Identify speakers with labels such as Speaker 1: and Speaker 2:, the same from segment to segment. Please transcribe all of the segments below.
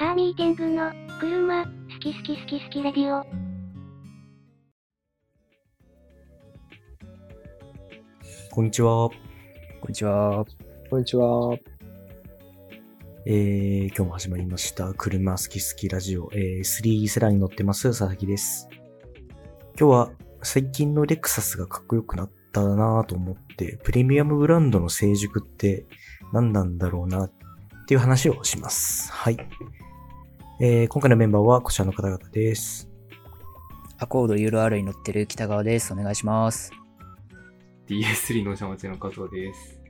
Speaker 1: カーミーティングの車、好き好き好き好きレディオ。
Speaker 2: こんにちは。
Speaker 3: こんにちは。
Speaker 4: こんにちは。
Speaker 2: えー、今日も始まりました。車好き好きラジオ、えー、3セラーに乗ってます、佐々木です。今日は最近のレクサスがかっこよくなったなぁと思って、プレミアムブランドの成熟って何なんだろうなっていう話をします。はい。えー、今回のメンバーはこちらの方々です。
Speaker 3: アコード URL に乗ってる北川です。お願いします。
Speaker 5: DS3 の社町の加藤です。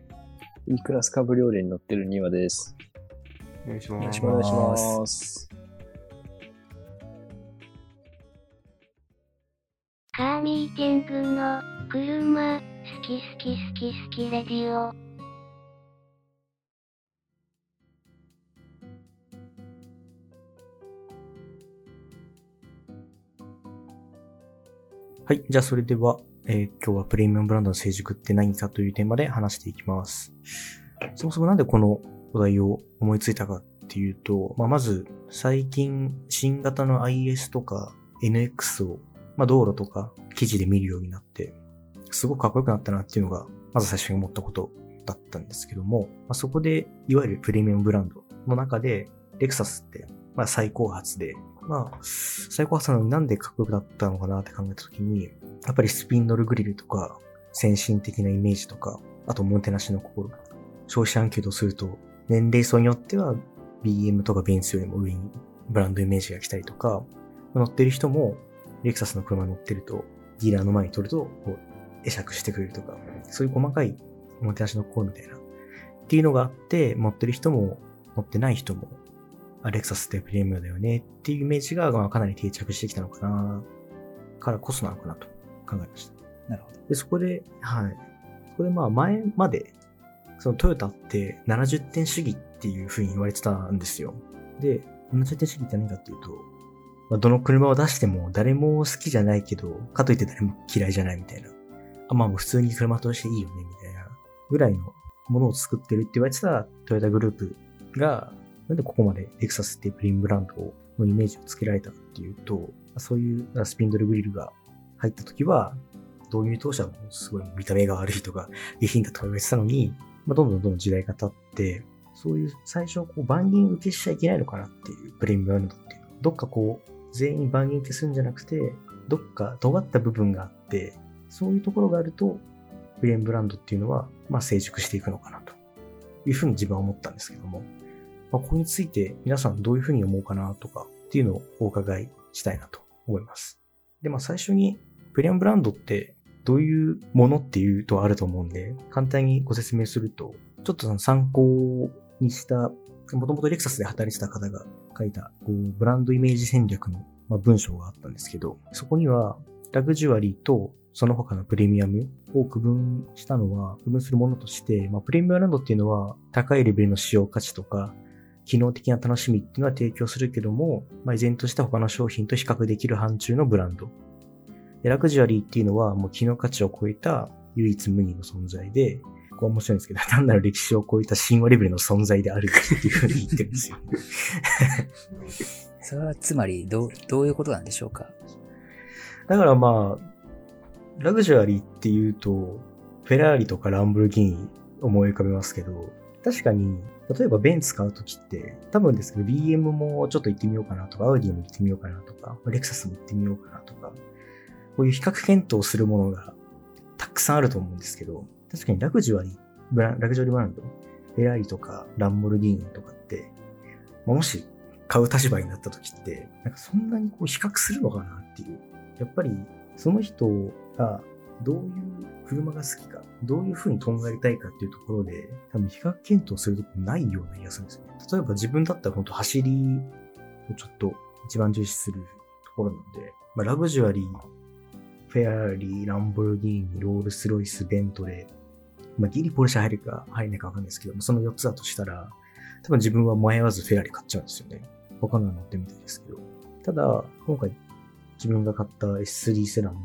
Speaker 4: E クラスカブリオレに乗ってるニワです。
Speaker 5: お願いします。
Speaker 3: お願いしま
Speaker 4: す。
Speaker 1: カーミーティングの車、好き好き好き好きレディオ。
Speaker 2: はい。じゃあそれでは、えー今日はプレミアムブランドの成熟って何かというテーマで話していきます。そもそもなんでこのお題を思いついたかっていうと、まあ、まず最近新型の IS とか NX を、まあ、道路とか記事で見るようになって、すごくかっこよくなったなっていうのが、まず最初に思ったことだったんですけども、まあ、そこで、いわゆるプレミアムブランドの中で、レクサスって、まあ、最高発で、まあ、最高発なのなんでかっこよくなったのかなって考えたときに、やっぱりスピンドルグリルとか、先進的なイメージとか、あとおもてなしの心。消費者アンケートすると、年齢層によっては BM とかベンツよりも上にブランドイメージが来たりとか、乗ってる人もレクサスの車に乗ってると、ディーラーの前に撮ると、こう、会釈してくれるとか、そういう細かいおもてなしの心みたいな。っていうのがあって、持ってる人も持ってない人も、あ、レクサスってプレミアムだよねっていうイメージがまあかなり定着してきたのかな、からこそなのかなと考えました。
Speaker 3: なるほど。
Speaker 2: で、そこで、はい。そこでまあ前まで、そのトヨタって70点主義っていう風に言われてたんですよ。で、70点主義って何かっていうと、まあ、どの車を出しても誰も好きじゃないけど、かといって誰も嫌いじゃないみたいな。あ、まあ普通に車としていいよね、みたいなぐらいのものを作ってるって言われてたトヨタグループが、なんでここまでレクサスっていうプリンブランドのイメージをつけられたかっていうと、そういうスピンドルグリルが入った時は、導入当初はもすごい見た目が悪いとか、下品だとか言われてたのに、まあ、どんどんどんどん時代が経って、そういう最初こう万人受けしちゃいけないのかなっていうプレミアムブランドっていう。どっかこう、全員万人受けするんじゃなくて、どっか尖った部分があって、そういうところがあると、プレミアムブランドっていうのは、まあ成熟していくのかなというふうに自分は思ったんですけども、まあ、ここについて皆さんどういうふうに思うかなとかっていうのをお伺いしたいなと思います。で、まあ最初にプレミアムブランドってどういうものっていうとあると思うんで、簡単にご説明すると、ちょっとその参考にした、もともとレクサスで働いてた方が書いた、こう、ブランドイメージ戦略の、ま、文章があったんですけど、そこには、ラグジュアリーとその他のプレミアムを区分したのは、区分するものとして、まあ、プレミアムブランドっていうのは、高いレベルの使用価値とか、機能的な楽しみっていうのは提供するけども、まあ、依然として他の商品と比較できる範疇のブランド。でラグジュアリーっていうのはもう機能価値を超えた唯一無二の存在で、ここは面白いんですけど、単なる歴史を超えた神話レベルの存在であるっていうふうに言ってるんですよ。
Speaker 3: それはつまり、どう、どういうことなんでしょうか？
Speaker 2: だからまあ、ラグジュアリーっていうと、フェラーリとかランボルギーニ思い浮かべますけど、確かに、例えばベンツ買うときって、多分ですけど、BM もちょっと行ってみようかなとか、アウディも行ってみようかなとか、レクサスも行ってみようかなとか、こういう比較検討するものがたくさんあると思うんですけど、確かにラグジュアリー、ブララグジュアリーブランド、フェラーリとかランボルギーニとかって、もし買う立場になった時って、なんかそんなにこう比較するのかなっていう。やっぱりその人がどういう車が好きか、どういう風にとんがりたいかっていうところで、多分比較検討するとこないような気がするんですよね。例えば自分だったら本当走りをちょっと一番重視するところなんで、まあ、ラグジュアリー、フェアリー、ランボルギーニ、ロールスロイス、ベントレー、まあ、ギリポルシェ入るか入んないかわかんないですけども、その4つだとしたら、多分自分は迷わずフェラリー買っちゃうんですよね。他のは乗ってみたいですけど。ただ、今回自分が買った S3 セダンも、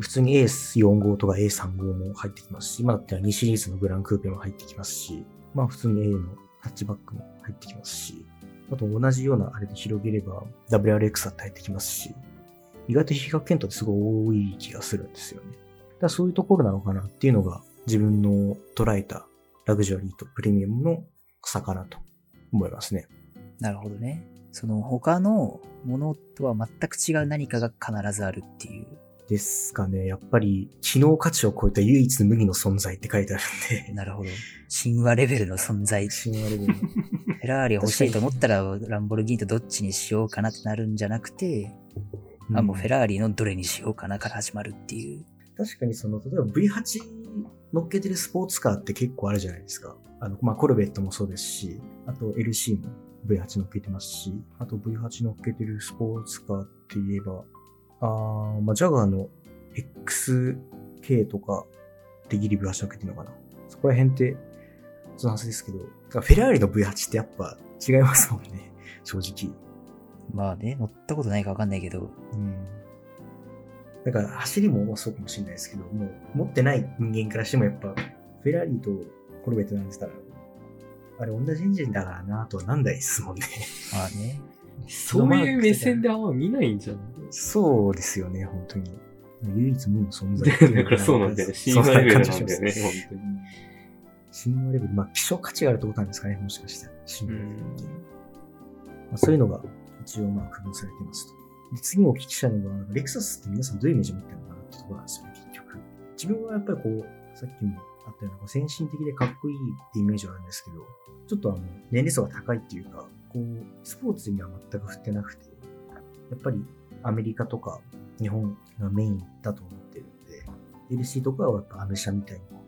Speaker 2: 普通に A45 とか A35 も入ってきますし、今だったら2シリーズのグランクーペも入ってきますし、まあ普通に A のハッチバックも入ってきますし、あと同じようなあれで広げれば WRX だって入ってきますし、意外と比較検討ってすごい多い気がするんですよね。だからそういうところなのかなっていうのが自分の捉えたラグジュアリーとプレミアムの差かなと思いますね。
Speaker 3: なるほどね。その他のものとは全く違う何かが必ずあるっていう。
Speaker 2: ですかね。やっぱり、機能価値を超えた唯一無二の存在って書いてあるんで。
Speaker 3: なるほど。神話レベルの存在。
Speaker 2: 神話レベルの。
Speaker 3: フェラーリ欲しいと思ったらランボルギーニとどっちにしようかなってなるんじゃなくて、あ、もうフェラーリのどれにしようかなから始まるっていう。
Speaker 2: 確かにその、例えば V8 乗っけてるスポーツカーって結構あるじゃないですか。あの、まあ、コルベットもそうですし、あと LC も V8 乗っけてますし、あと V8 乗っけてるスポーツカーって言えば、あー、まあ、ジャガーの XK とかでギリ V8 乗っけてるのかな？そこら辺って、その話ですけど、フェラーリの V8 ってやっぱ違いますもんね。正直。
Speaker 3: まあね、乗ったことないかわかんないけど、
Speaker 2: うん。だから走りもそうかもしれないですけど、もう持ってない人間からしてもやっぱ、フェラーリとコルベットなんて言ったら、あれ同じエンジンだからなとはなんないですもんね。
Speaker 3: まあね、
Speaker 5: そういう目線であんま見ないんじゃない？
Speaker 2: そうですよね、本当に。唯一無二の存在
Speaker 5: だからそうなんだよね。神
Speaker 2: そん
Speaker 5: 話レベルなんだよね、本当に。
Speaker 2: 神話レベル。まあ、希少価値があるってことなんですかね、もしかしたら。神話レベルっていう
Speaker 5: うん
Speaker 2: まあ、そういうのが一応まあ区分されてますと。で次にお聞きしたいのが、レクサスって皆さんどういうイメージを持ってるのかなってところなんですよね、結局。自分はやっぱりこう、さっきもあったようなこう先進的でかっこいいってイメージはあるんですけど、ちょっとあの、年齢層が高いっていうか、こう、スポーツには全く振ってなくて、やっぱりアメリカとか日本がメインだと思ってるんで、LC とかはやっぱアメ車みたいにこ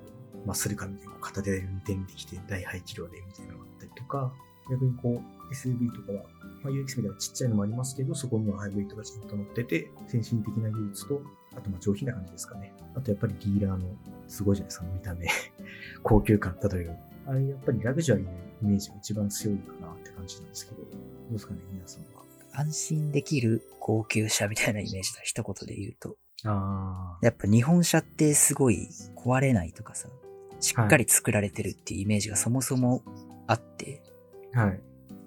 Speaker 2: う、マッスルカみたいに片手で運転できて大排気量でみたいなのがあったりとか、逆にこう SUV とかは、まあ、UX みたいなちっちゃいのもありますけど、そこにはハイブリッドがちゃんと乗ってて、先進的な技術と、あとまあ上品な感じですかね。あとやっぱりディーラーの、すごいじゃないですか、見た目。高級感、例えば。あれやっぱりラグジュアリーのイメージが一番強いかなって感じなんですけど、どうですかね、皆さんは？
Speaker 3: 安心できる高級車みたいなイメージだ。一言で言うと。
Speaker 2: あ
Speaker 3: やっぱ日本車ってすごい壊れないとかさ、しっかり作られてるっていうイメージがそもそもあって、
Speaker 2: あ。はい。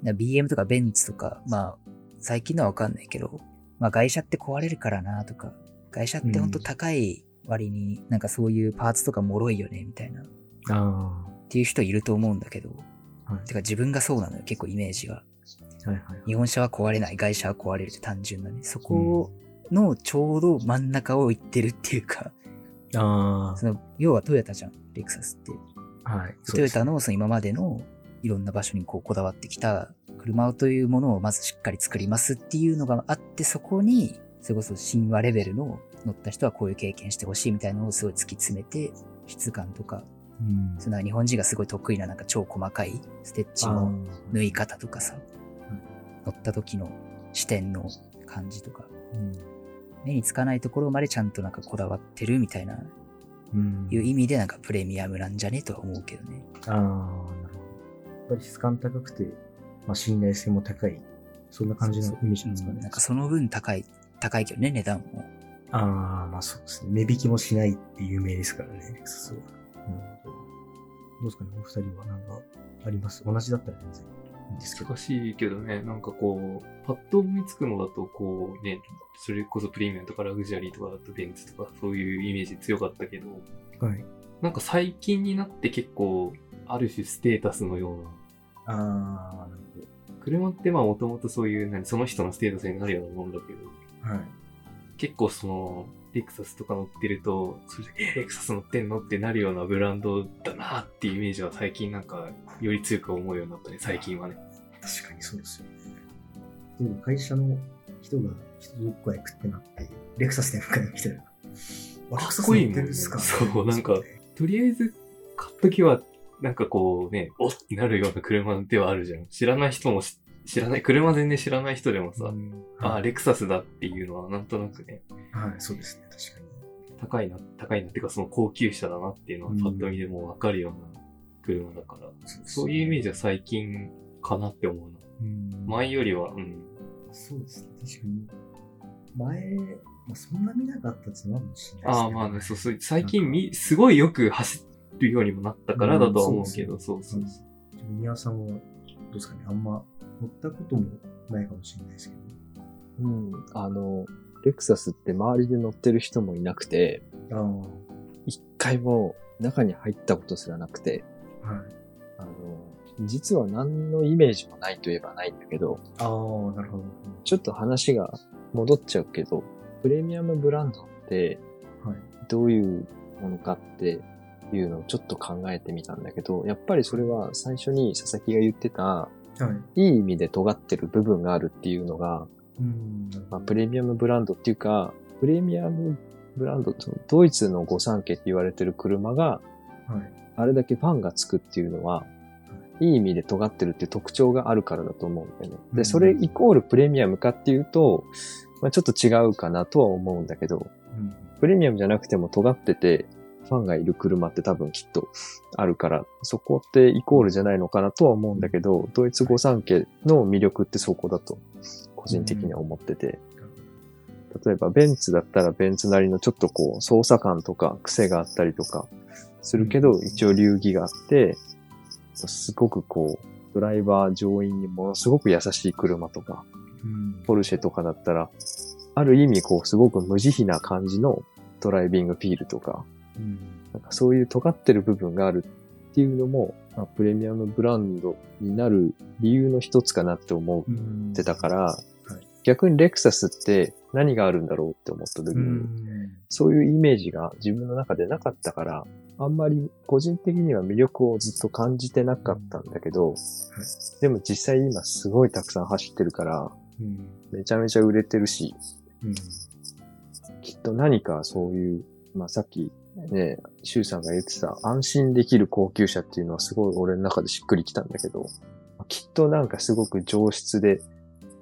Speaker 3: だ BM とかベンツとか、まあ、最近のはわかんないけど、まあ外車って壊れるからなとか、外車ってほんと高い割になんかそういうパーツとか脆いよねみたいな、っ
Speaker 2: あ
Speaker 3: ていう人いると思うんだけど、
Speaker 2: あ。はい
Speaker 3: て。か自分がそうなのよ、結構イメージが。
Speaker 2: はいはい。
Speaker 3: 日本車は壊れない、外車は壊れるって単純なね。そこのちょうど真ん中を行ってるっていうか、
Speaker 2: あ
Speaker 3: その、要はトヨタじゃん、レクサスって。
Speaker 2: あ。はい。
Speaker 3: トヨタのその今までのいろんな場所にこうこだわってきた車というものをまずしっかり作りますっていうのがあって、そこに、それこそ神話レベルの乗った人はこういう経験してほしいみたいなのをすごい突き詰めて、質感とか、
Speaker 2: うん。
Speaker 3: その日本人がすごい得意ななんか超細かいステッチの縫い方とかさ、乗った時の視点の感じとか、
Speaker 2: うん。
Speaker 3: 目につかないところまでちゃんとなんかこだわってるみたいな、
Speaker 2: うん。
Speaker 3: いう意味でなんかプレミアムなんじゃね？とは思うけどね。
Speaker 2: ああ、なるほど。やっぱり質感高くて、まあ、信頼性も高い、そんな感じのイメージなんですかね。
Speaker 3: うんなんかその分高い、高いけどね、値段も。
Speaker 2: ああ、まあそうですね。値引きもしないって有名ですからね、レクサスは。なるほど。どうですかね、お二人はなんかあります？同じだったら全然いいんですけど。
Speaker 5: 難しいけどね、なんかこう、パッと思いつくのだと、こうね、それこそプレミアムとかラグジュアリーとかだとベンツとかそういうイメージ強かったけど、
Speaker 2: はい。
Speaker 5: なんか最近になって結構、ある種ステータスのような、
Speaker 2: ああ、なる
Speaker 5: 車ってまあもともとそういう、何、その人のステータスになるようなもんだけど、
Speaker 2: ほど。はい。
Speaker 5: 結構その、レクサスとか乗ってると、それで、え、レクサス乗ってんのってなるようなブランドだなっていうイメージは最近なんか、より強く思うようになったね、最近はね。
Speaker 2: 確かにそうですよね。例えば会社の人が人とどっかへ行くってなって、レクサスで迎えに来てる。
Speaker 5: か？っこいいもんねそうなんかとりあえず、買っときは、なんかこうね、おっってなるような車ではあるじゃん。知らない人もし知らない、車全然知らない人でもさ、
Speaker 2: うん
Speaker 5: ああ、
Speaker 2: はい
Speaker 5: レクサスだっていうのはなんとなくね、
Speaker 2: はい、そうですね、確かに。
Speaker 5: 高いな、高いなっていうかその高級車だなっていうのは
Speaker 2: うん
Speaker 5: パッと見でもわかるような車だから、そういうイメージは最近かなって思うな。
Speaker 2: うん
Speaker 5: 前よりは、うん。
Speaker 2: そうですね、確かに。前、まあ、そんな見なかったっていうのはあるかもしれないです
Speaker 5: ああ、まあね、そうそう、最近み、すごいよく走るようにもなったからだとは思うけど、そうそうそう。
Speaker 2: 宮さんはうですかね。あんま乗ったこともないかもしれないですけど
Speaker 4: うん。あの、レクサスって周りで乗ってる人もいなくて、一回も中に入ったことすらなくて、
Speaker 2: はい。
Speaker 4: あの、実は何のイメージもないといえばないんだけど、
Speaker 2: ああ、なるほど。
Speaker 4: ちょっと話が戻っちゃうけど、プレミアムブランドって。どういうものかっていうのをちょっと考えてみたんだけど、やっぱりそれは最初に佐々木が言ってた、
Speaker 2: はい。
Speaker 4: いい意味で尖ってる部分があるっていうのが、
Speaker 2: うん。
Speaker 4: まあ、プレミアムブランドっていうか、プレミアムブランド、ドイツの御三家って言われてる車が、
Speaker 2: はい。
Speaker 4: あれだけファンがつくっていうのは、いい意味で尖ってるっていう特徴があるからだと思うんだよね。で、
Speaker 2: うん
Speaker 4: それイコールプレミアムかっていうと、まあ、ちょっと違うかなとは思うんだけど、
Speaker 2: うん。
Speaker 4: プレミアムじゃなくても尖ってて、ファンがいる車って多分きっとあるから、そこってイコールじゃないのかなとは思うんだけど、ドイツ御三家の魅力ってそこだと、個人的には思ってて。例えばベンツだったらベンツなりのちょっとこう操作感とか癖があったりとかするけど、一応流儀があって、すごくこう、ドライバー乗員にものすごく優しい車とか、
Speaker 2: うん。
Speaker 4: ポルシェとかだったら、ある意味こう、すごく無慈悲な感じのドライビングフィールとか、
Speaker 2: うん。
Speaker 4: なんかそういう尖ってる部分があるっていうのも、まあ、プレミアムブランドになる理由の一つかなって思
Speaker 2: うん。
Speaker 4: ってたから、
Speaker 2: い
Speaker 4: 逆にレクサスって何があるんだろうって思った時
Speaker 2: う
Speaker 4: に、
Speaker 2: ん。
Speaker 4: そういうイメージが自分の中でなかったから、あんまり個人的には魅力をずっと感じてなかったんだけど、でも実際今すごいたくさん走ってるから、
Speaker 2: うん。
Speaker 4: めちゃめちゃ売れてるし、
Speaker 2: うん。
Speaker 4: きっと何かそういう、まあさっきね、シュウさんが言ってた安心できる高級車っていうのはすごい俺の中でしっくりきたんだけど、きっとなんかすごく上質で、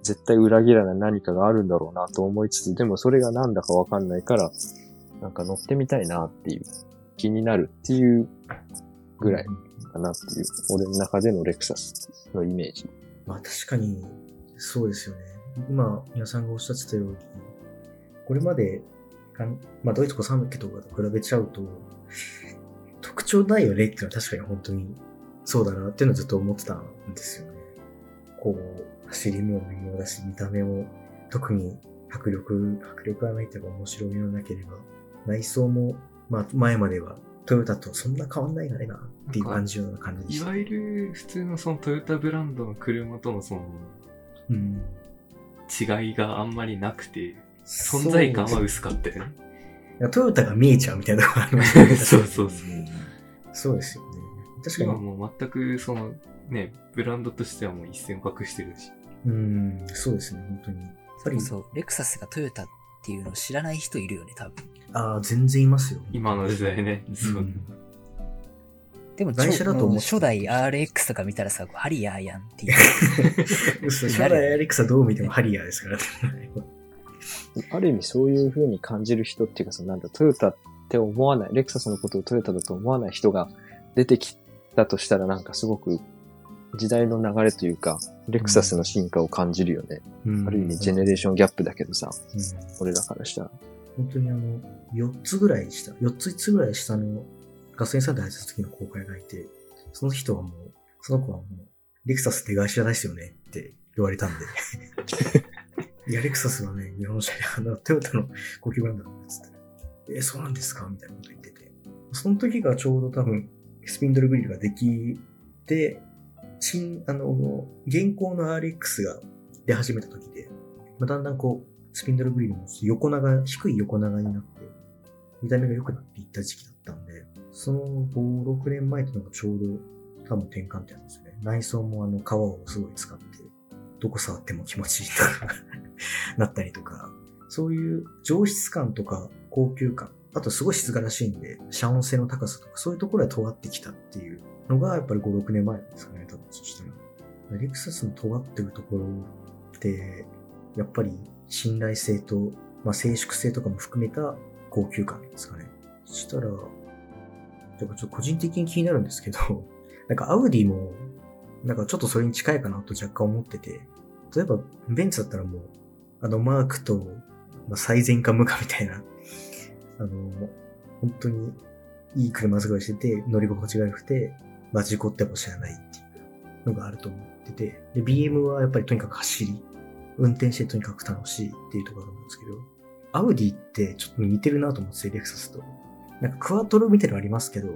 Speaker 4: 絶対裏切らない何かがあるんだろうなと思いつつ、でもそれがなんだかわかんないから、なんか乗ってみたいなっていう、気になるっていうぐらいかなっていう、俺の中でのレクサスのイメージ。
Speaker 2: まあ確かに、そうですよね。今、皆さんがおっしゃってたように、これまで、まあドイツコ3家とかと比べちゃうと、特徴ないよねっていうのは確かに本当にそうだなっていうのをずっと思ってたんですよね。こう、走りも微妙だし、見た目も特に迫力、迫力がないっていうか面白みもなければ、内装も、まあ前まではトヨタとそんな変わんないがねなっていう感じような感じでした。
Speaker 5: いわゆる普通のそのトヨタブランドの車とのその
Speaker 2: うん。
Speaker 5: 違いがあんまりなくて、存在感は薄かったよね。
Speaker 2: いやトヨタが見えちゃうみたいなところありますよね。
Speaker 5: そうそうそう。
Speaker 2: そうですよね。確か
Speaker 5: 今
Speaker 2: に。
Speaker 5: もう全くそのね、ブランドとしてはもう一線を画してるし。
Speaker 2: うん、そうですね、本当に。やっぱり、
Speaker 3: そう、レクサスがトヨタっていうのを知らない人いるよね、多分。
Speaker 2: ああ、全然いますよ。
Speaker 5: 今の時代ね。そう。
Speaker 2: ん
Speaker 3: でも、
Speaker 2: 外車だと思
Speaker 3: う初代 RX とか見たらさ、ハリアーやんっていう。
Speaker 2: 嘘初代アレクサどう見てもハリアーですからね。
Speaker 4: ある意味そういう風に感じる人っていうか、そのなんだ、トヨタって思わない、レクサスのことをトヨタだと思わない人が出てきたとしたらなんかすごく時代の流れというか、レクサスの進化を感じるよね。
Speaker 2: うん
Speaker 4: ある意味ジェネレーションギャップだけどさ、
Speaker 2: うん
Speaker 4: 俺らからしたら。
Speaker 2: 本当にあの、4つぐらい下、4つ5つぐらい下のガソリンスタンド入った時の後輩がいて、その人はもう、その子はもう、レクサスって会社ですよねって言われたんで。いや、レクサスはね、日本車で、あの、トヨタの高級ブランドなんですって。え、そうなんですか？みたいなこと言ってて。その時がちょうど多分、スピンドルグリルができて、新、あの、現行の RX が出始めた時で、まあ、だんだんこう、スピンドルグリルも横長、低い横長になって、見た目が良くなっていった時期だったんで、その5、6年前っていうのがちょうど多分転換点なんですね。内装もあの革をすごい使って、どこ触っても気持ちいいとか なったりとか、そういう上質感とか高級感、あとすごい質がらしいんで、遮音性の高さとかそういうところで尖ってきたっていうのがやっぱり5、6年前ですかね、多分そしたら。レクサスの尖ってるところって、やっぱり信頼性と、まあ、静粛性とかも含めた高級感ですかね。そしたら、ちょっと個人的に気になるんですけど、なんかアウディも、なんかちょっとそれに近いかなと若干思ってて、例えばベンツだったらもう、あのマークと、まあ、最善か無かみたいな、あの、本当にいい車使いしてて、乗り心地が良くて、まあ事故っても知らないっていうのがあると思ってて、で、BM はやっぱりとにかく走り、運転してとにかく楽しいっていうところだと思うんですけど、アウディってちょっと似てるなと思ってて、レクサスと。なんかクワトロみたいなのありますけど、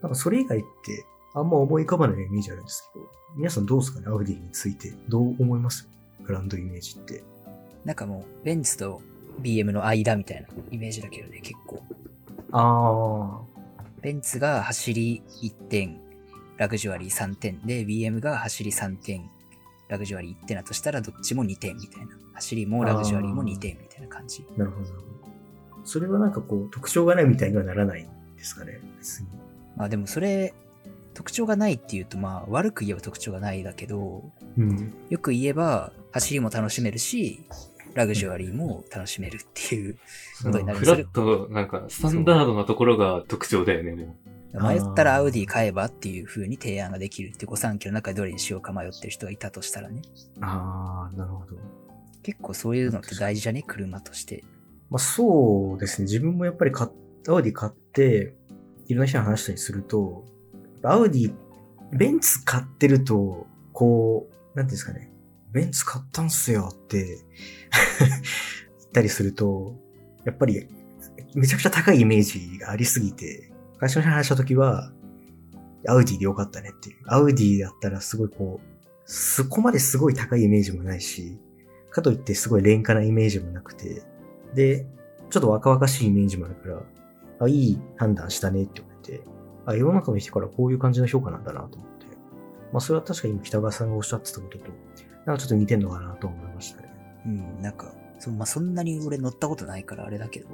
Speaker 2: なんかそれ以外ってあんま思い浮かばないイメージあるんですけど、皆さんどうですかね、アウディについて。どう思います？グランドイメージって。
Speaker 3: なんかもう、ベンツと BM の間みたいなイメージだけどね、結構。
Speaker 2: あ
Speaker 3: ベンツが走り1点、ラグジュアリー3点で、BM が走り3点、ラグジュアリー1点だとしたらどっちも2点みたいな。走りもラグジュアリーも2点みたいな感じ。
Speaker 2: ー、なるほど、なるほど。それはなんかこう、特徴がないみたいにはならないんですかね、別に。
Speaker 3: まあでもそれ、特徴がないっていうとまあ悪く言えば特徴がないだけど、
Speaker 2: うん。
Speaker 3: よく言えば走りも楽しめるし、ラグジュアリーも楽しめるっていうことになる
Speaker 5: フラット、なんか、スタンダードなところが特徴だよね。
Speaker 3: 迷ったらアウディ買えばっていう風に提案ができるって御三家の中でどれにしようか迷ってる人がいたとしたらね。
Speaker 2: ああ、なるほど。
Speaker 3: 結構そういうのって大事じゃね？車として。
Speaker 2: まあそうですね。自分もやっぱり買っアウディ買って、いろんな人に話したりすると、アウディ、ベンツ買ってると、こう、なんていうんですかね。ベンツ買ったんすよって 言ったりすると、やっぱりめちゃくちゃ高いイメージがありすぎて、会社の話したときは、アウディでよかったねっていう。アウディだったらすごいこう、そこまですごい高いイメージもないし、かといってすごい廉価なイメージもなくて、で、ちょっと若々しいイメージもあるから、あ、いい判断したねって言われて、あ、世の中の人からこういう感じの評価なんだなと思って。まあそれは確か今北川さんがおっしゃってたことと、なんかちょっと似てんのかなと思いましたね。
Speaker 3: うん、なんか、そまあ、そんなに俺乗ったことないからあれだけど、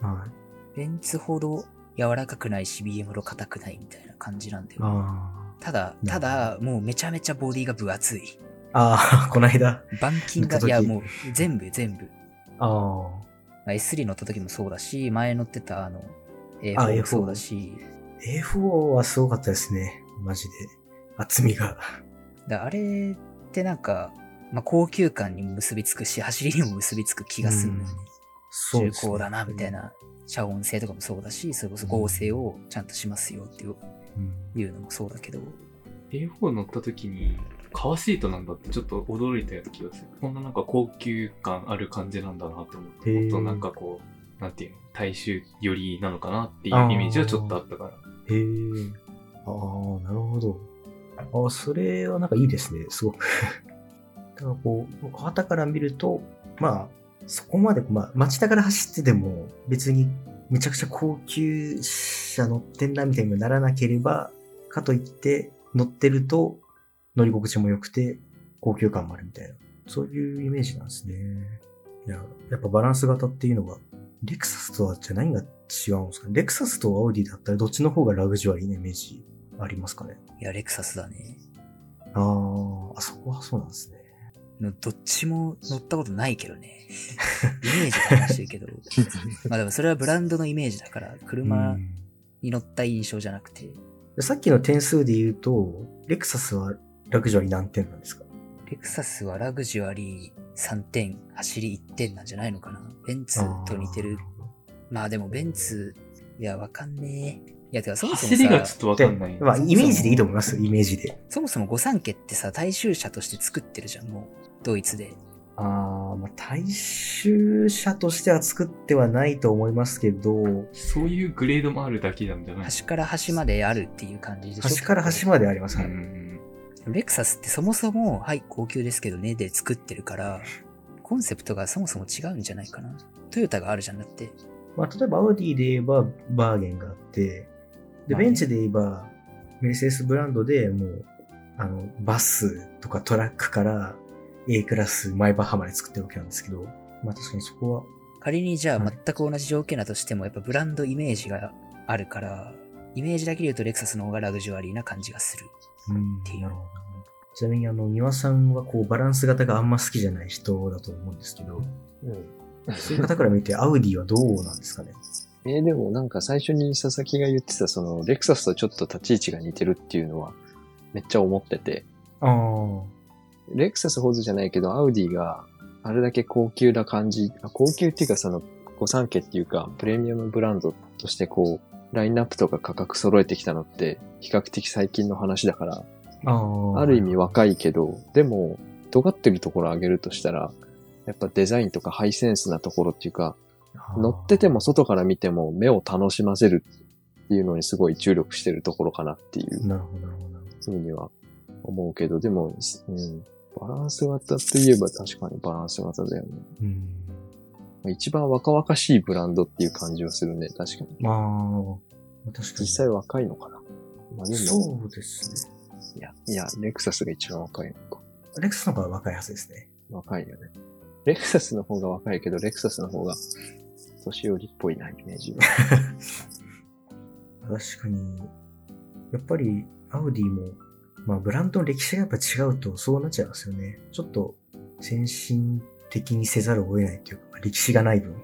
Speaker 2: はい。
Speaker 3: ベンツほど柔らかくないし、BM ほど硬くないみたいな感じなんだよ。
Speaker 2: あ
Speaker 3: ただ、
Speaker 2: な
Speaker 3: ただ、もうめちゃめちゃボディが分厚い。
Speaker 2: あ。ああ、この間。
Speaker 3: 板金が、いやもう全部全部。
Speaker 2: あ
Speaker 3: まあ S3 乗った時もそうだし、前乗ってたあの、
Speaker 2: あ
Speaker 3: A4 も
Speaker 2: A4
Speaker 3: そうだし、
Speaker 2: あ。F4 はすごかったですね。マジで。厚みが。
Speaker 3: だあれってなんか、まあ、高級感にも結びつくし、走りにも結びつく気がするんだよね。
Speaker 2: そうですね
Speaker 3: 重厚だな、みたい。な。遮音性とかもそうだし、それこそ合成をちゃんとしますよっていう
Speaker 2: うん
Speaker 3: いうのもそうだけど、
Speaker 5: A4 乗った時に、革シートなんだってちょっと驚いたような気がする。こんななんか高級感ある感じなんだなと思って、もっとなんかこう、なんていうの、大衆寄りなのかなっていうイメージはちょっとあったから。
Speaker 2: へえ。ああ、なるほど。あ、それはなんかいいですね、すごく。だからこう、旗から見ると、まあ、そこまで、まあ、街中から走ってても、別にめちゃくちゃ高級車乗ってんなみたいにならなければ、かといって、乗ってると乗り心地も良くて、高級感もあるみたいな。そういうイメージなんですね。いや、やっぱバランス型っていうのが、レクサスとはじゃあ何が違うんですか？レクサスとアウディだったらどっちの方がラグジュアリーなイメージありますかね
Speaker 3: いや、レクサスだね。
Speaker 2: ああ、あそこはそうなんですね。
Speaker 3: のどっちも乗ったことないけどね。イメージで話してるけど。まあでもそれはブランドのイメージだから、車
Speaker 2: うん
Speaker 3: に乗った印象じゃなくて、
Speaker 2: さっきの点数で言うと、レクサスはラグジュアリー何点なんですか？
Speaker 3: レクサスはラグジュアリー3点、走り1点なんじゃないのかな。ベンツと似てる。まあでもベンツ、いや、わかんねえ。いや、てかそもそもさ
Speaker 5: 走りがちょっ、とわかんない。
Speaker 2: まあ、イメージでいいと思います、イメージで。
Speaker 3: そもそも御三家ってさ、大衆車として作ってるじゃん、もう。ドイツで。
Speaker 2: ああ、まあ、大衆車としては作ってはないと思いますけど、
Speaker 5: そういうグレードもあるだけなんじゃない
Speaker 3: 端から端まであるっていう感じでしょ？
Speaker 2: 端から端まであります。
Speaker 5: う
Speaker 2: はい
Speaker 5: ん。
Speaker 3: レクサスってそもそも、はい、高級ですけどね、で作ってるから、コンセプトがそもそも違うんじゃないかな。トヨタがあるじゃんだって。
Speaker 2: まあ、例えばアウディで言えばバーゲンがあって、で、ベンチで言えばメルセデスブランドでもう、あの、バスとかトラックから A クラスマイバッハまで作ってるわけなんですけど、まあ確かにそこは、
Speaker 3: 仮にじゃあ
Speaker 2: はい。
Speaker 3: 全く同じ条件だとしても、やっぱブランドイメージがあるから、イメージだけで言うとレクサスの方がラグジュアリーな感じがする。
Speaker 2: うん
Speaker 3: ていう。
Speaker 2: なるほど。ちなみにあの、庭さんはこうバランス型があんま好きじゃない人だと思うんですけど、そういう方から見てアウディはどうなんですかね？
Speaker 4: えーでもなんか最初に佐々木が言ってたそのレクサスとちょっと立ち位置が似てるっていうのはめっちゃ思ってて、
Speaker 2: ああ。
Speaker 4: レクサスほどじゃないけどアウディがあれだけ高級な感じ、あ高級っていうかその御三家っていうかプレミアムブランドとしてこうラインナップとか価格揃えてきたのって比較的最近の話だから。
Speaker 2: あ
Speaker 4: ある意味若いけど、でも、尖ってるところを上げるとしたら、やっぱデザインとかハイセンスなところっていうか、乗ってても外から見ても目を楽しませるっていうのにすごい注力してるところかなっていう
Speaker 2: なるほど、なるほどなるほ
Speaker 4: ふうには思うけど、でも、うん、バランス型といえば確かにバランス型だよね。
Speaker 2: ど。うん。
Speaker 4: 一番若々しいブランドっていう感じはするね、確かに。
Speaker 2: まあ、確かに。
Speaker 4: 実際若いのかな。まあでも、
Speaker 2: そうですね。
Speaker 4: いや、いや、レクサスが一番若いのか。
Speaker 2: レクサスの方が若いはずですね。
Speaker 4: 若いよね。レクサスの方が若いけど、レクサスの方が年寄りっぽいな、イメージは。
Speaker 2: 確かに、やっぱり、アウディも、まあ、ブランドの歴史がやっぱ違うと、そうなっちゃいますよね。ちょっと、先進的にせざるを得ないというか、歴史がない分、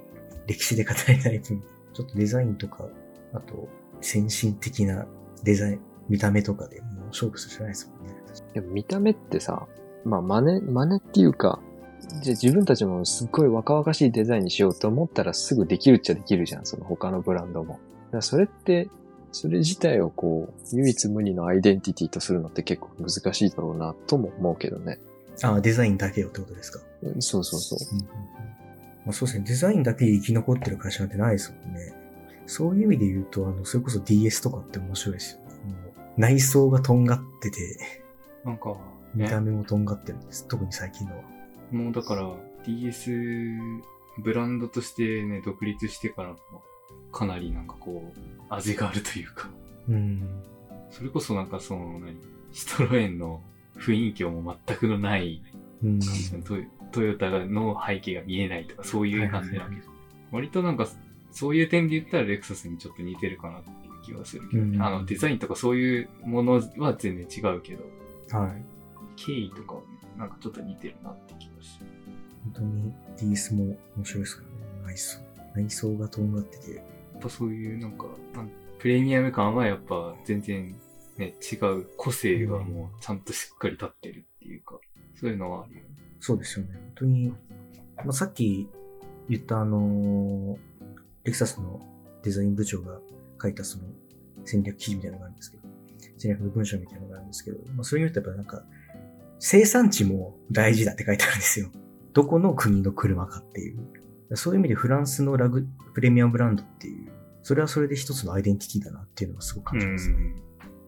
Speaker 2: 歴史で語れない分、ちょっとデザインとか、あと、先進的なデザイン、見た目とかでもう勝負するしかないですもんね。
Speaker 4: でも見た目ってさ、まあ真似、真似っていうか、じゃあ自分たちもすっごい若々しいデザインにしようと思ったらすぐできるっちゃできるじゃん、その他のブランドも。だからそれって、それ自体をこう、唯一無二のアイデンティティとするのって結構難しいだろうな、とも思うけどね。
Speaker 2: ああ、デザインだけよってことですか？
Speaker 4: うんそうそうそう。
Speaker 2: うんうんうんまあ、そうですね。デザインだけで生き残ってる会社なんてないですもんね。そういう意味で言うと、あの、それこそ DS とかって面白いですよ。もう内装がとんがってて、
Speaker 5: なんか、ね
Speaker 2: 見た、目もとんがってるんです。特に最近のは。
Speaker 5: もうだから DS ブランドとしてね、独立してからもかなりなんかこう、味があるというか、
Speaker 2: うん。
Speaker 5: それこそなんかその、何、シトロエンの雰囲気も全くのない、
Speaker 2: うん。
Speaker 5: トヨトヨタの背景が見えないとかそういう感じだけ。ど、割となんかそういう点で言ったらレクサスにちょっと似てるかなっていう気はするけど、
Speaker 2: うん。
Speaker 5: あのデザインとかそういうものは全然違うけど、
Speaker 2: はい。
Speaker 5: 経緯とかはね、なんかちょっと似てるなって気がして。
Speaker 2: 本当に DS も面白いですからね。内装。内装がとんがってて。
Speaker 5: やっぱそういうなんか、なんプレミアム感はやっぱ全然ね、違う個性がもうちゃんとしっかり立ってるっていうか、そういうのはあるよね。
Speaker 2: そうですよね。本当に、まあ、さっき言ったあのーレクサスのデザイン部長が書いたその戦略記事みたいなのがあるんですけど、戦略の文章みたいなのがあるんですけど、まあ、それによってやっぱなんか、生産地も大事だって書いてあるんですよ。どこの国の車かっていう。そういう意味でフランスのラグ、プレミアムブランドっていう、それはそれで一つのアイデンティティだなっていうのがすごく感じますね。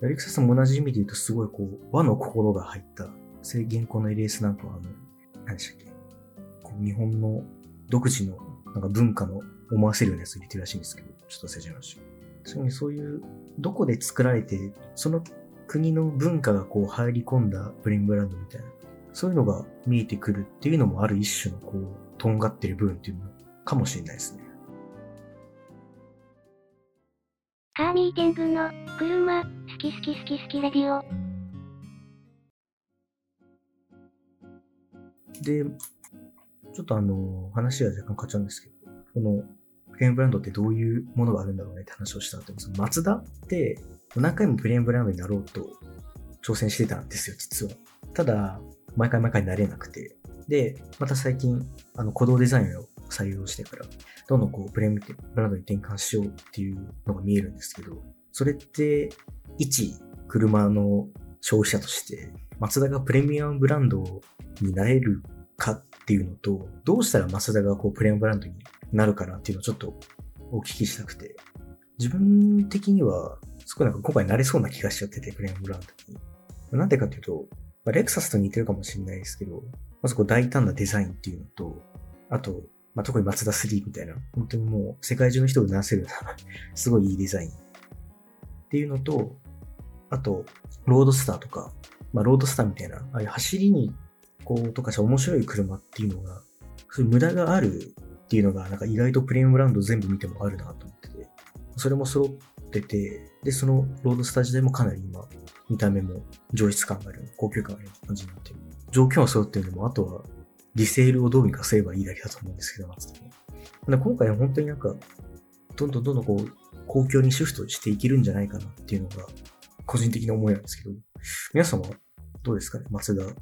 Speaker 2: レクサスも同じ意味で言うとすごいこう、和の心が入った、そういう現行の LS なんかはあの、何でしたっけ？こう日本の独自のなんか文化の思わせるようなやつ入れてるらしいんですけど、ちょっと忘れちゃいました。そういう、どこで作られて、その国の文化がこう入り込んだプレミブランドみたいな、そういうのが見えてくるっていうのもある一種のこう、とんがってる部分っていうのかもしれないですね。
Speaker 1: カーミーティングの車、好き好き好き好きレディオ。
Speaker 2: で、ちょっとあの、話が若干変わっちゃうんですけど、この、プレミアムブランドってどういうものがあるんだろうねって話をした後に、そのマツダって何回もプレミアムブランドになろうと挑戦してたんですよ、実は。ただ、毎回毎回なれなくて。で、また最近、あの、鼓動デザインを採用してから、どんどんこう、プレミアムブランドに転換しようっていうのが見えるんですけど、それって、一車の消費者として、マツダがプレミアムブランドになれるかっていうのと、どうしたらマツダがこうプレミアムブランドになるかなっていうのをちょっとお聞きしたくて、自分的には、すごいなんか今回慣れそうな気がしちゃってて、プレミアムブランドに。なんでかっていうと、まあ、レクサスと似てるかもしれないですけど、まずこう大胆なデザインっていうのと、あと、まあ、特にマツダ3みたいな、本当にもう世界中の人をうなせるような、すごいいいデザインっていうのと、あと、ロードスターとか、まあ、ロードスターみたいな、ああいう走りに、こう、とかした面白い車っていうのが、そういう無駄があるっていうのが、なんか意外とプレミアムブランド全部見てもあるなと思ってて、それも揃ってて、で、そのロードスター時代もかなり今、見た目も上質感がある、高級感がある感じになってる。条件は揃ってるのも、あとは、リセールをどうにかすればいいだけだと思うんですけど、松田も。今回は本当になんか、どんどんどんどんこう、公共にシフトしていけるんじゃないかなっていうのが、個人的な思いなんですけど、皆さんはどうですかね松田。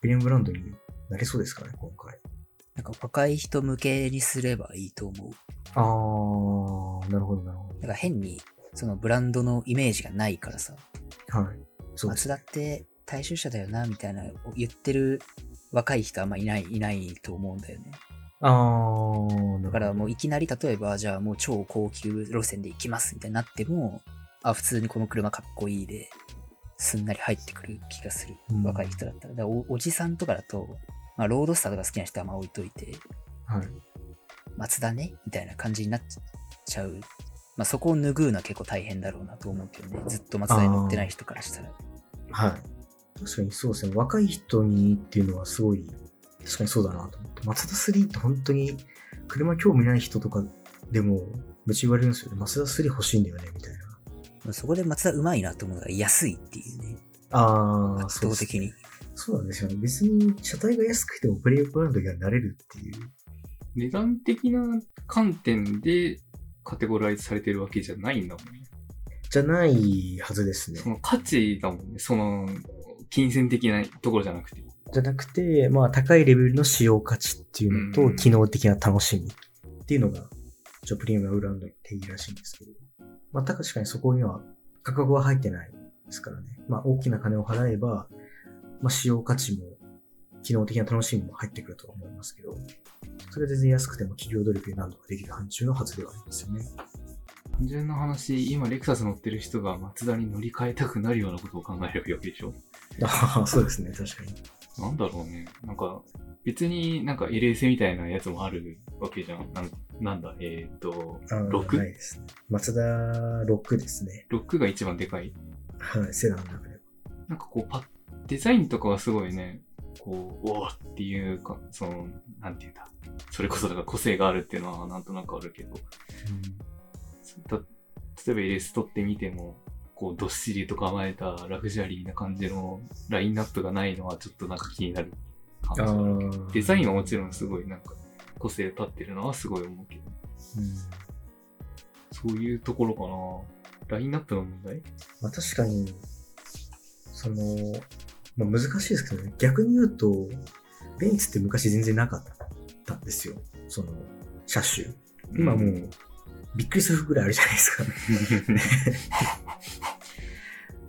Speaker 2: プレミアムブランドになれそうですかね今回。
Speaker 3: なんか若い人向けにすればいいと思う。
Speaker 2: あー、なるほどなるほ
Speaker 3: なんか変に、そのブランドのイメージがないからさ、
Speaker 2: ど。はい。そうです
Speaker 3: 松田って大衆車だよな、みたいな言ってる若い人あんまいない、いないと思うんだよね。
Speaker 2: あー、
Speaker 3: だからもういきなり例えば、じゃあもう超高級路線で行きますみたいになっても、あ、普通にこの車かっこいいで、すんなり入ってくる気がする。
Speaker 2: うん
Speaker 3: 若い人だったら。だからおおじさんとかだと、まあロードスターとか好きな人はまあ置いといて、
Speaker 2: はい。
Speaker 3: 松田ねみたいな感じになっちゃう。まあそこを拭うのは結構大変だろうなと思うけどね。ずっと松田に乗ってない人からしたら。
Speaker 2: はい。確かにそうですね。若い人にっていうのはすごい、確かにそうだなと思って。マツダ3って本当に車興味ない人とかでも、めっちゃ言われるんですよね。マツダ3欲しいんだよね、みたいな。
Speaker 3: まあそこで松田うまいなと思うのが安いっていうね。
Speaker 2: あー、
Speaker 3: 圧
Speaker 2: そうです
Speaker 3: 倒的に。
Speaker 2: そうなんですよね。別に車体が安くてもプレイブランドにはなれるっていう。
Speaker 5: 値段的な観点でカテゴライズされてるわけじゃないんだもんね。
Speaker 2: じゃないはずですね
Speaker 5: そ。の価値だもんね。その、金銭的なところじゃなくて。
Speaker 2: じゃなくて、まあ高いレベルの使用価値っていうのと、
Speaker 5: うん
Speaker 2: 機能的な楽しみっていうのが、一応プレミアムブランドの定義らしいんですけど。まあ確かにそこには価格は入ってないですからね。まあ大きな金を払えば、まあ使用価値も、機能的な楽しみも入ってくるとは思いますけど、それは全然安くても企業努力で何とかできる範疇のはずではありますよね。
Speaker 5: 単純な話、今レクサス乗ってる人がマツダに乗り換えたくなるようなことを考えればいいわけでしょ
Speaker 2: ああ、そうですね、確かに。
Speaker 5: なんだろうね。なんか、別になんか LS みたいなやつもあるわけじゃん。なんなんだ、えーっ
Speaker 2: ー
Speaker 5: 6?
Speaker 2: ないですね。マツダ6ですね。
Speaker 5: 6が一番でかい。
Speaker 2: はい、セダンの中では。
Speaker 5: なんかこう、パッ、デザインとかがすごいね、こう、おーっていうか、その、なんていうんだ。それこそだから個性があるっていうのはなんとなくあるけど、た例えば LS 取ってみても、こう、どっしりと構えたラグジュアリーな感じのラインナップがないのはちょっとなんか気になる感じがあるデザインはもちろんすごいなんか個性立ってるのはすごい思うけど、そういうところかな。ラインナップの問題？
Speaker 2: まあ確かに、その、まあ難しいですけどね。逆に言うと、ベンツって昔全然なかったんですよ。その、車種。今もう、びっくりするぐらいあるじゃないですか。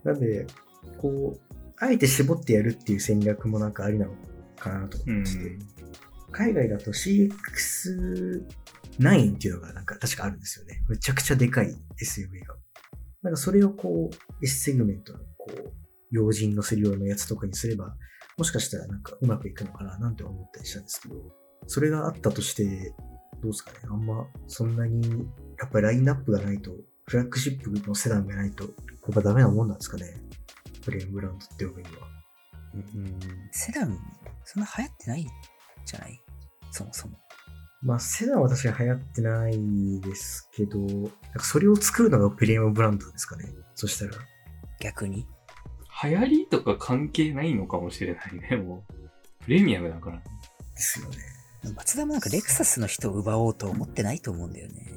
Speaker 2: なんで、こう、あえて絞ってやるっていう戦略もなんかありなのかなと
Speaker 5: うん
Speaker 2: 思ってて、海外だと CX9 っていうのがなんか確かあるんですよね。めちゃくちゃでかい SUV が。なんかそれをこう、S セグメントのこう、要人乗せるようなやつとかにすれば、もしかしたらなんかうまくいくのかななんて思ったりしたんですけど、それがあったとして、どうですかねあんまそんなに、やっぱりラインナップがないと、フラッグシップのセダンがないと、やっぱダメなもんなんですかねプレーンブランドって呼ぶには。
Speaker 3: セダン、そんな流行ってないんじゃない？そもそも。
Speaker 2: まあ、セダンは確かに流行ってないですけど、なんかそれを作るのがプレミアムブランドですかね。そしたら。
Speaker 3: 逆に？
Speaker 5: 流行りとか関係ないのかもしれないね、もう。プレミアムだから。
Speaker 2: ですよね。
Speaker 3: 松田もなんかレクサスの人を奪おうと思ってないと思うんだよね。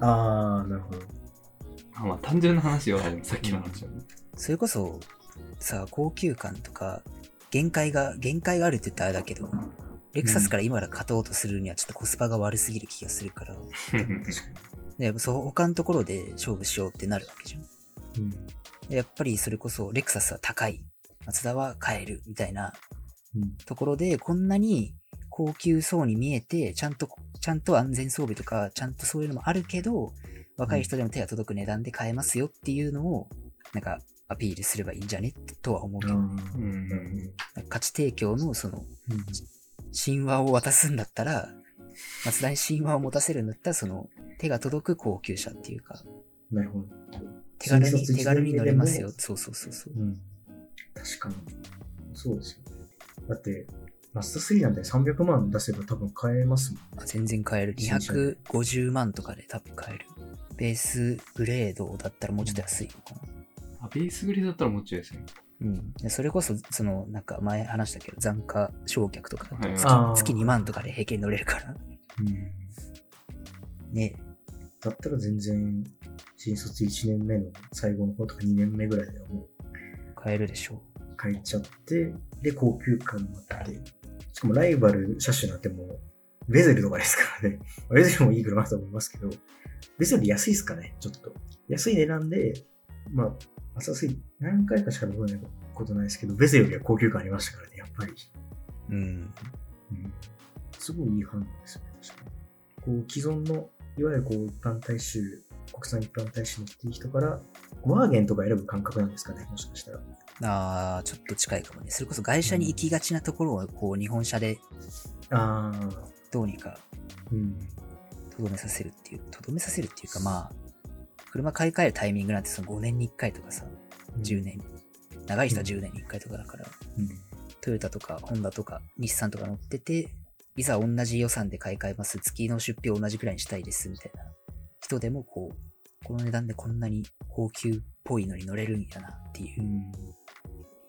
Speaker 2: あー、なるほど。
Speaker 5: あまあ単純な話はさっきの話はね。
Speaker 3: それこそ、さ、高級感とか、限界が、限界があるって言ったらあれだけど、レクサスから今から勝とうとするにはちょっとコスパが悪すぎる気がするから、でそう他のところで勝負しようってなるわけじゃん。
Speaker 2: に。
Speaker 3: でやっぱりそれこそレクサスは高い、松田は買えるみたいな
Speaker 2: うん。うん。
Speaker 3: ところで、こんなに高級そうに見えて、ちゃんと、ちゃんと安全装備とか、ちゃんとそういうのもあるけど、若い人でも手が届く値段で買えますよっていうのを、なんかアピールすればいいんじゃね？とは思うけど、
Speaker 5: うん
Speaker 3: 価値提供のその。神話を渡すんだったら、松田に神話を持たせるんだったら、その、手が届く高級車っていうか、
Speaker 2: うん。なるほど。
Speaker 3: 手軽に、手軽に乗れますよ
Speaker 2: 一。
Speaker 3: そうそうそうそう。
Speaker 2: うん。確かに。そうですよね。だって、マスター3なんて300万出せば多分買えますもん。
Speaker 3: あ全然買える。
Speaker 2: 新車で
Speaker 3: 250万とかで多分買える。ベースグレードだったらもうちょっと安いのかな。
Speaker 5: あベースグレーだったらもうちょいですね。
Speaker 3: うん。でそれこそ、その、なんか前話したけど、残価償却とかだと
Speaker 5: はい
Speaker 3: 月2万とかで平均乗れるから。
Speaker 2: うん。
Speaker 3: ね。
Speaker 2: だったら全然、新卒1年目の最後の方とか2年目ぐらいではもう
Speaker 3: 買えるでしょ
Speaker 2: 買えちゃって、で、高級感もあって、しかもライバル車種なんてもう、ベゼルとかですからね。ベゼルもいい車だと思いますけど、ベゼル安いですかねちょっと。安い値段で、まあ、浅すぎ、何回かしか乗らないことないですけど、ベゼよりは高級感ありましたからね、やっぱり。
Speaker 3: うん。
Speaker 2: うん。すごいいい判断ですよね、確かに。こう、既存の、いわゆるこう、一般大衆、国産一般大衆のっていう人から、ワーゲンとか選ぶ感覚なんですかね、もしかしたら。
Speaker 3: ああ、ちょっと近いかもね。それこそ外車に行きがちなところを、こう、日本車で
Speaker 2: ああ、
Speaker 3: どうにか
Speaker 2: うん。
Speaker 3: とどめさせるっていう、とどめさせるっていうか、まあ、車買い替えるタイミングなんてその5年に1回とかさ、10年、長い人は10年に1回とかだから、
Speaker 2: うん。
Speaker 3: トヨタとかホンダとか日産とか乗ってて、いざ同じ予算で買い替えます、月の出費を同じくらいにしたいです、みたいな人でもこう、この値段でこんなに高級っぽいのに乗れるんやなっていううん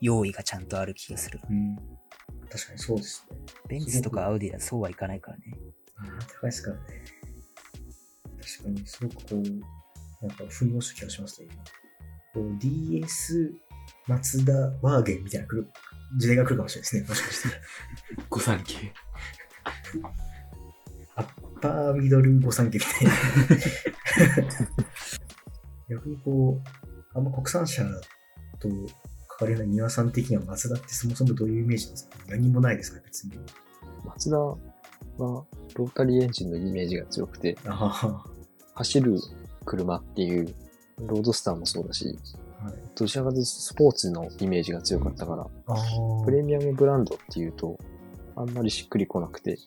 Speaker 3: 用意がちゃんとある気がする。
Speaker 2: うん。確かにそうですね。
Speaker 3: ベンツとかアウディはそうはいかないからね。
Speaker 2: ああ、高いですからね。確かに、すごくこう、なんか、腑に落ちた気がしますね、今。こう、DS、マツダ、ワーゲンみたいな来る、時代が来るかもしれないですね、もしかしたら。
Speaker 5: 御三家。
Speaker 2: パーミドル御三家みたいな。逆にこう、あんま国産車と書かれない庭さん的にはマツダってそもそもどういうイメージなんですか？何もないですか別に。
Speaker 4: マツダはロータリーエンジンのイメージが強くて、
Speaker 2: あ
Speaker 4: 走る車っていう、ロードスターもそうだし、
Speaker 2: あ、はい。
Speaker 4: どちらかというとスポーツのイメージが強かったから。プレミアムブランドっていうと、あんまりしっくりこなくて。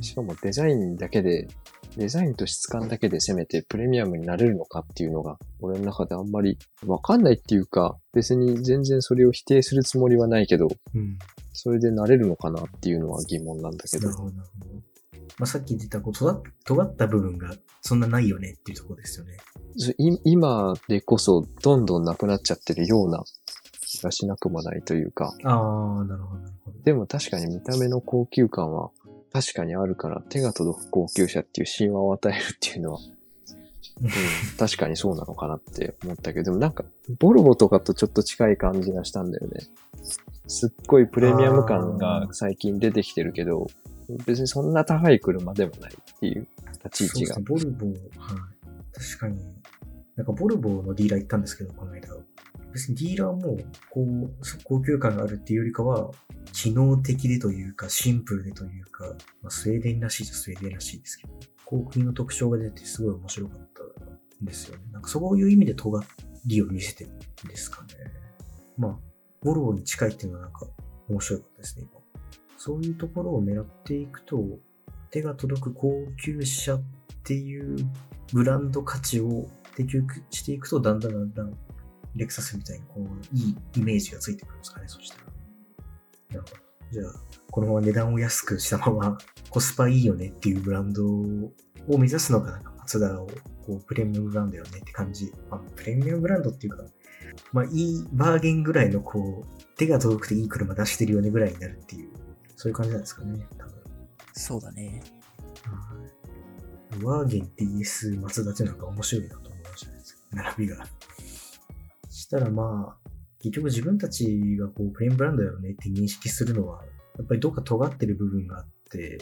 Speaker 4: しかもデザインだけで、デザインと質感だけで攻めてプレミアムになれるのかっていうのが、俺の中であんまりわかんないっていうか、別に全然それを否定するつもりはないけど、
Speaker 2: うん。
Speaker 4: それでなれるのかなっていうのは疑問なんだけど
Speaker 2: なる、ほど、なるほど。まあ、さっき言ってた、こう、尖った部分がそんなないよねっていうところですよね。
Speaker 4: 今でこそどんどんなくなっちゃってるような気がしなくもないというか、
Speaker 2: ああ、なるほど、なるほど。
Speaker 4: でも確かに見た目の高級感は確かにあるから手が届く高級車っていう神話を与えるっていうのは、うん、確かにそうなのかなって思ったけど、でもなんか、ボルボとかとちょっと近い感じがしたんだよね。すっごいプレミアム感が最近出てきてるけど、別にそんな高い車でもないっていう立ち位置が
Speaker 2: そう。ですね、ボルボ、はい。確かに。なんかボルボのディーラー行ったんですけど、この間。別にディーラーも、こう、高級感があるっていうよりかは、機能的でというか、シンプルでというか、まあ、スウェーデンらしいじゃスウェーデンらしいですけど、高級の特徴が出てすごい面白かったんですよね。なんかそういう意味で尖りを見せてるんですかね。まあ、ボルボに近いっていうのはなんか面白かったですね、今。そういうところを狙っていくと、手が届く高級車っていうブランド価値を提供していくと、だんだんだんだん、レクサスみたいにこう、いいイメージがついてくるんですかね、そしたら。なるほど。じゃあ、このまま値段を安くしたまま、コスパいいよねっていうブランドを目指すのが、なんか、マツダを、こう、プレミアムブランドよねって感じ。まあ、プレミアムブランドっていうか、まあ、いい、バーゲンぐらいの、こう、手が届くていい車出してるよねぐらいになるっていう、そういう感じなんですかね、多分。
Speaker 3: そうだね。
Speaker 2: はいワーゲン DS 松田っていうのが面白いなと思いましたね。並びが。そしたらまあ、結局自分たちがこう、プレーンブランドだよねって認識するのは、やっぱりどっか尖ってる部分があって、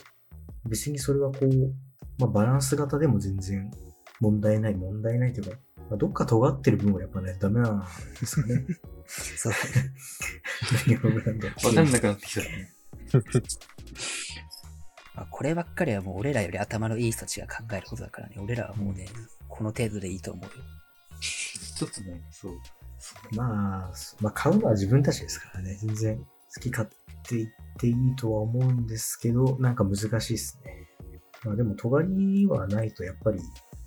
Speaker 2: 別にそれはこう、まあバランス型でも全然問題ない、問題ないというか、まあ、どっか尖ってる部分はやっぱね、ダメなんですかね。
Speaker 3: そう。
Speaker 2: プレミアムブランド。
Speaker 5: わかんなくなってきたね。
Speaker 3: ま あ、こればっかりはもう俺らより頭のいい人たちが考えることだからね。俺らはもうね、この程度でいいと思うよ。
Speaker 5: ちょっとね、そう。
Speaker 2: まあ、まあ買うのは自分たちですからね。全然好き勝手言っていいとは思うんですけど、なんか難しいですね。まあでも尖りはないとやっぱり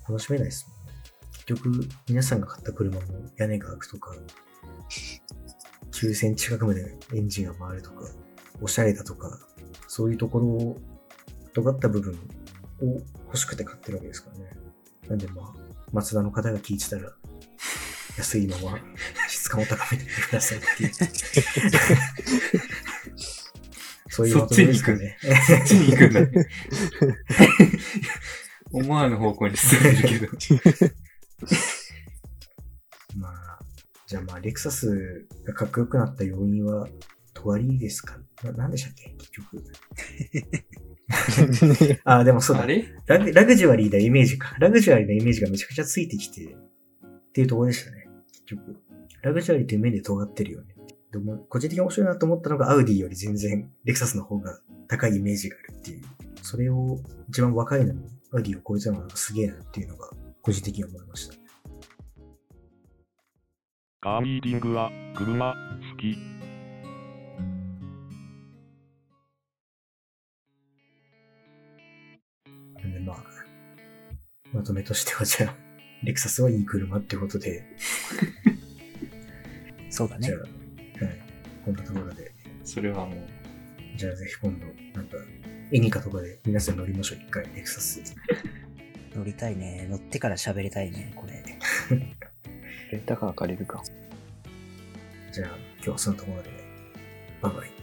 Speaker 2: 楽しめないですもんね。結局、皆さんが買った車も屋根が開くとか、9センチ近くまでエンジンが回るとか、おしゃれだとか、そういうところを、尖った部分を欲しくて買ってるわけですからね。なんでまあ、松田の方が聞いてたら、安いまま質感を高めてくださいっていう。そういうまとめですかね。
Speaker 5: そっちに行くんだね。思わぬ方向に進んでるけど。
Speaker 2: まあ、じゃあまあ、レクサスがかっこよくなった要因は、尖りですか？ななんでしたっけ？結局。あ、でもそうだラグラグジュアリーなイメージか。ラグジュアリーなイメージがめちゃくちゃついてきて、っていうところでしたね。局。ラグジュアリーという面で尖ってるよね。でも、個人的に面白いなと思ったのが、アウディより全然、レクサスの方が高いイメージがあるっていう。それを、一番若いのに、アウディを超えたのがすげえなっていうのが、個人的に思いました。
Speaker 6: カーミーティングは車好き。
Speaker 2: でまあ、まとめとしてはじゃあ、レクサスはいい車ってことで、
Speaker 3: そうだね
Speaker 2: じゃ。あ、はい。こんなところで、
Speaker 5: それはもう、
Speaker 2: じゃあぜひ今度、なんか、エニカとかで皆さん乗りましょう、一回、レクサス。
Speaker 3: 乗りたいね。乗ってから喋りたいね、これ。
Speaker 4: レンタカー借りるか。
Speaker 2: じゃあ、今日はそのところで、バイバイ。